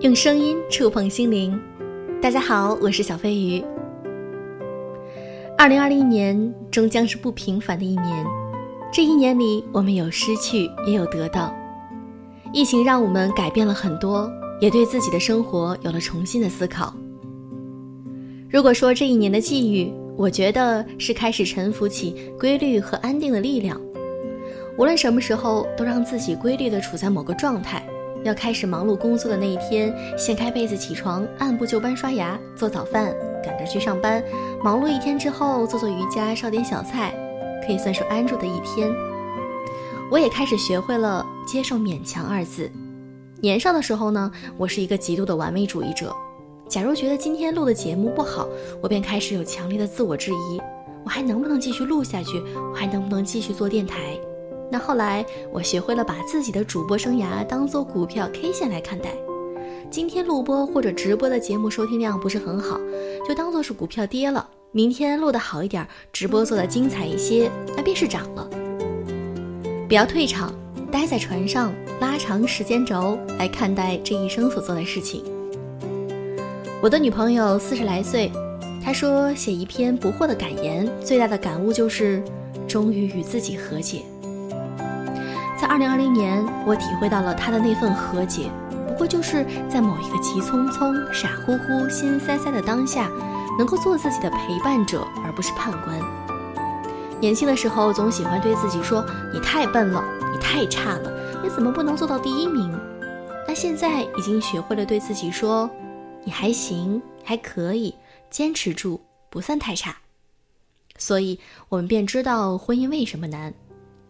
用声音触碰心灵。大家好，我是小飞鱼。二零二零年终将是不平凡的一年，这一年里，我们有失去，也有得到。疫情让我们改变了很多，也对自己的生活有了重新的思考。如果说这一年的际遇，我觉得是开始臣服起规律和安定的力量。无论什么时候，都让自己规律的处在某个状态。要开始忙碌工作的那一天，掀开被子起床，按部就班刷牙、做早饭，赶着去上班。忙碌一天之后，做做瑜伽，烧点小菜，可以算是安住的一天。我也开始学会了接受“勉强”二字。年少的时候呢，我是一个极度的完美主义者。假如觉得今天录的节目不好，我便开始有强烈的自我质疑：我还能不能继续录下去？我还能不能继续做电台？那后来，我学会了把自己的主播生涯当做股票 K 线来看待。今天录播或者直播的节目收听量不是很好，就当做是股票跌了。明天录得好一点，直播做得精彩一些，那便是涨了。不要退场，待在船上，拉长时间轴来看待这一生所做的事情。我的女朋友四十来岁，她说写一篇不惑的感言，最大的感悟就是终于与自己和解。二零二零年，我体会到了他的那份和解，不过就是在某一个急匆匆、傻乎乎、心塞塞的当下，能够做自己的陪伴者，而不是判官。年轻的时候，总喜欢对自己说：“你太笨了，你太差了，你怎么不能做到第一名？”但现在已经学会了对自己说：“你还行，还可以，坚持住，不算太差。”所以，我们便知道婚姻为什么难。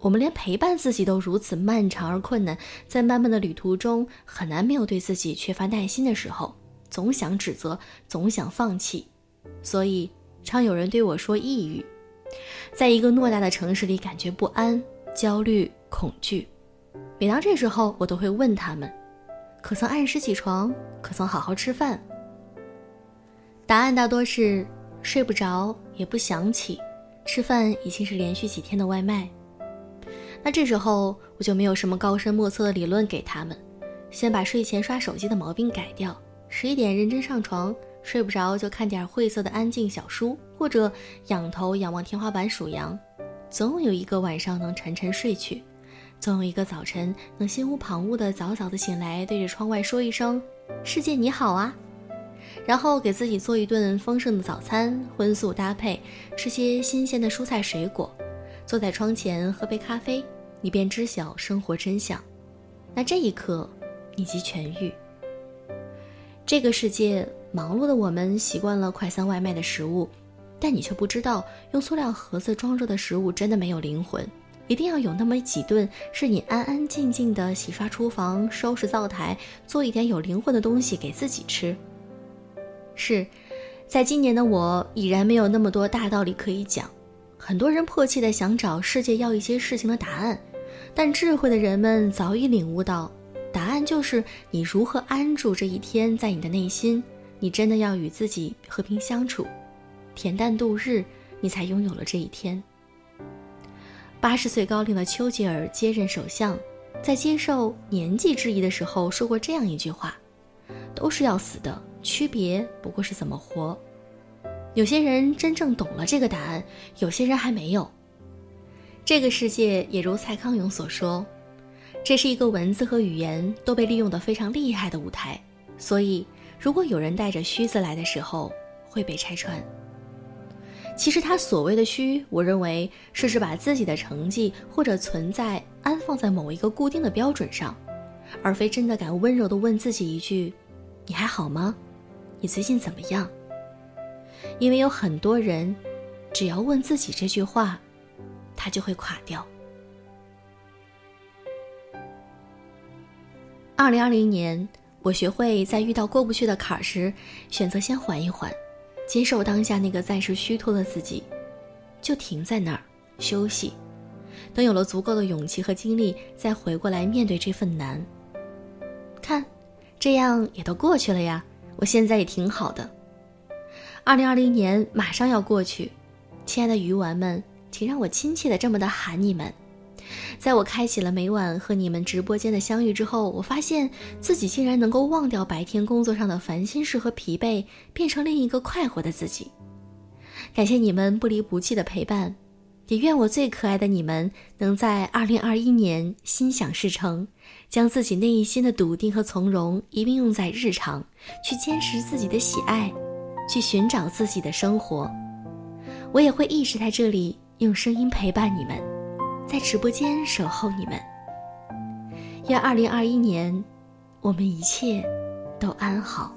我们连陪伴自己都如此漫长而困难，在漫漫的旅途中，很难没有对自己缺乏耐心的时候，总想指责，总想放弃，所以常有人对我说抑郁。在一个偌大的城市里，感觉不安、焦虑、恐惧。每当这时候，我都会问他们：可曾按时起床？可曾好好吃饭？答案大多是睡不着，也不想起，吃饭已经是连续几天的外卖。那这时候我就没有什么高深莫测的理论给他们，先把睡前刷手机的毛病改掉，十一点认真上床，睡不着就看点晦涩的安静小书，或者仰头仰望天花板数羊，总有一个晚上能沉沉睡去，总有一个早晨能心无旁骛的早早的醒来，对着窗外说一声“世界你好啊”，然后给自己做一顿丰盛的早餐，荤素搭配，吃些新鲜的蔬菜水果。坐在窗前喝杯咖啡，你便知晓生活真相。那这一刻，你即痊愈。这个世界忙碌的我们习惯了快餐外卖的食物，但你却不知道，用塑料盒子装着的食物真的没有灵魂。一定要有那么几顿是你安安静静的洗刷厨房、收拾灶台，做一点有灵魂的东西给自己吃。是，在今年的我已然没有那么多大道理可以讲。很多人迫切地想找世界要一些事情的答案，但智慧的人们早已领悟到，答案就是你如何安住这一天，在你的内心，你真的要与自己和平相处，恬淡度日，你才拥有了这一天。八十岁高龄的丘吉尔接任首相，在接受年纪质疑的时候说过这样一句话：“都是要死的，区别不过是怎么活。”有些人真正懂了这个答案，有些人还没有。这个世界也如蔡康永所说，这是一个文字和语言都被利用的非常厉害的舞台。所以，如果有人带着虚字来的时候，会被拆穿。其实他所谓的虚，我认为是指把自己的成绩或者存在安放在某一个固定的标准上，而非真的敢温柔地问自己一句：“你还好吗？你最近怎么样？”因为有很多人，只要问自己这句话，他就会垮掉。二零二零年，我学会在遇到过不去的坎儿时，选择先缓一缓，接受当下那个暂时虚脱的自己，就停在那儿休息。等有了足够的勇气和精力，再回过来面对这份难。看，这样也都过去了呀，我现在也挺好的。二零二零年马上要过去，亲爱的鱼丸们，请让我亲切的这么的喊你们。在我开启了每晚和你们直播间的相遇之后，我发现自己竟然能够忘掉白天工作上的烦心事和疲惫，变成另一个快活的自己。感谢你们不离不弃的陪伴，也愿我最可爱的你们能在二零二一年心想事成，将自己内心的笃定和从容一并用在日常，去坚持自己的喜爱，去寻找自己的生活。我也会一直在这里用声音陪伴你们，在直播间守候你们。愿二零二一年，我们一切都安好。